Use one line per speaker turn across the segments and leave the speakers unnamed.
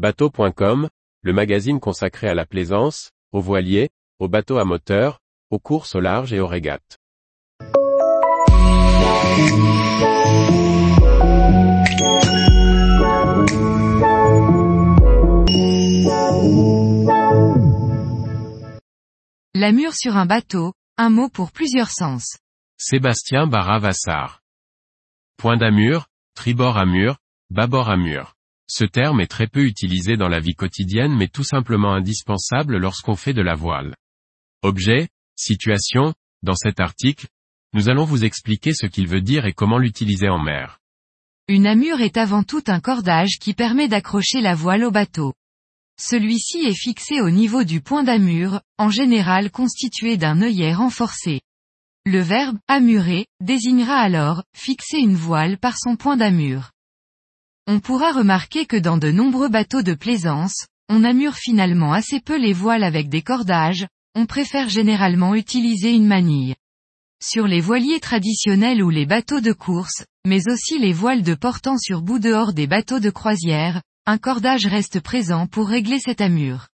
Bateau.com, le magazine consacré à la plaisance, aux voiliers, aux bateaux à moteur, aux courses au large et aux régates.
La mure sur un bateau, un mot pour plusieurs sens.
Sébastien Barra-Vassar. Point d'amure, tribord amure, bâbord amure. Ce terme est très peu utilisé dans la vie quotidienne mais tout simplement indispensable lorsqu'on fait de la voile. Objet, situation, dans cet article, nous allons vous expliquer ce qu'il veut dire et comment l'utiliser en mer.
Une amure est avant tout un cordage qui permet d'accrocher la voile au bateau. Celui-ci est fixé au niveau du point d'amure, en général constitué d'un œillet renforcé. Le verbe amurer désignera alors fixer une voile par son point d'amure. On pourra remarquer que dans de nombreux bateaux de plaisance, on amure finalement assez peu les voiles avec des cordages, on préfère généralement utiliser une manille. Sur les voiliers traditionnels ou les bateaux de course, mais aussi les voiles de portant sur bout dehors des bateaux de croisière, un cordage reste présent pour régler cette amure.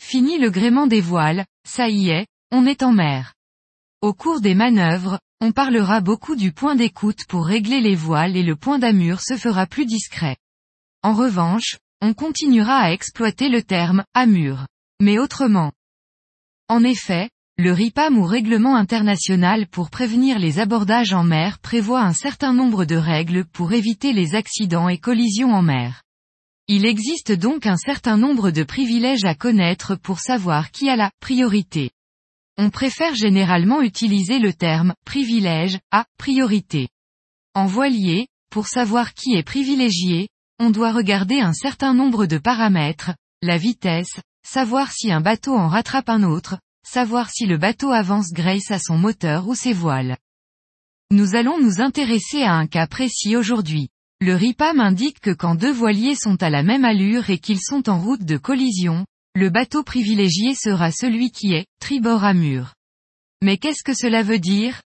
Fini le gréement des voiles, ça y est, on est en mer. Au cours des manœuvres, on parlera beaucoup du point d'écoute pour régler les voiles et le point d'amure se fera plus discret. En revanche, on continuera à exploiter le terme amure. Mais autrement. En effet, le RIPAM ou Règlement international pour prévenir les abordages en mer prévoit un certain nombre de règles pour éviter les accidents et collisions en mer. Il existe donc un certain nombre de privilèges à connaître pour savoir qui a la priorité. On préfère généralement utiliser le terme privilège à priorité. En voilier, pour savoir qui est privilégié, on doit regarder un certain nombre de paramètres, la vitesse, savoir si un bateau en rattrape un autre, savoir si le bateau avance grâce à son moteur ou ses voiles. Nous allons nous intéresser à un cas précis aujourd'hui. Le RIPAM indique que quand deux voiliers sont à la même allure et qu'ils sont en route de collision, le bateau privilégié sera celui qui est tribord à mur. Mais qu'est-ce que cela veut dire?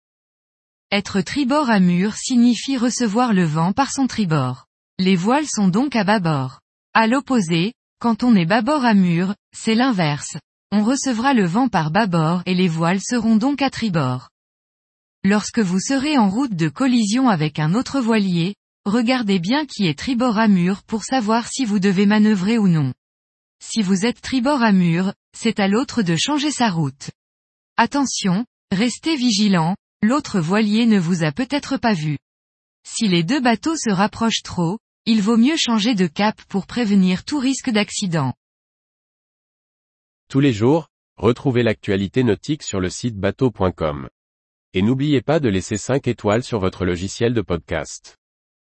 Être tribord à mur signifie recevoir le vent par son tribord. Les voiles sont donc à bâbord. À l'opposé, quand on est bâbord à mur, c'est l'inverse. On recevra le vent par bâbord et les voiles seront donc à tribord. Lorsque vous serez en route de collision avec un autre voilier, Regardez bien qui est tribord à mur pour savoir si vous devez manœuvrer ou non. Si vous êtes tribord à mur, c'est à l'autre de changer sa route. Attention, restez vigilant, l'autre voilier ne vous a peut-être pas vu. Si les deux bateaux se rapprochent trop, il vaut mieux changer de cap pour prévenir tout risque d'accident.
Tous les jours, retrouvez l'actualité nautique sur le site bateau.com. Et n'oubliez pas de laisser 5 étoiles sur votre logiciel de podcast.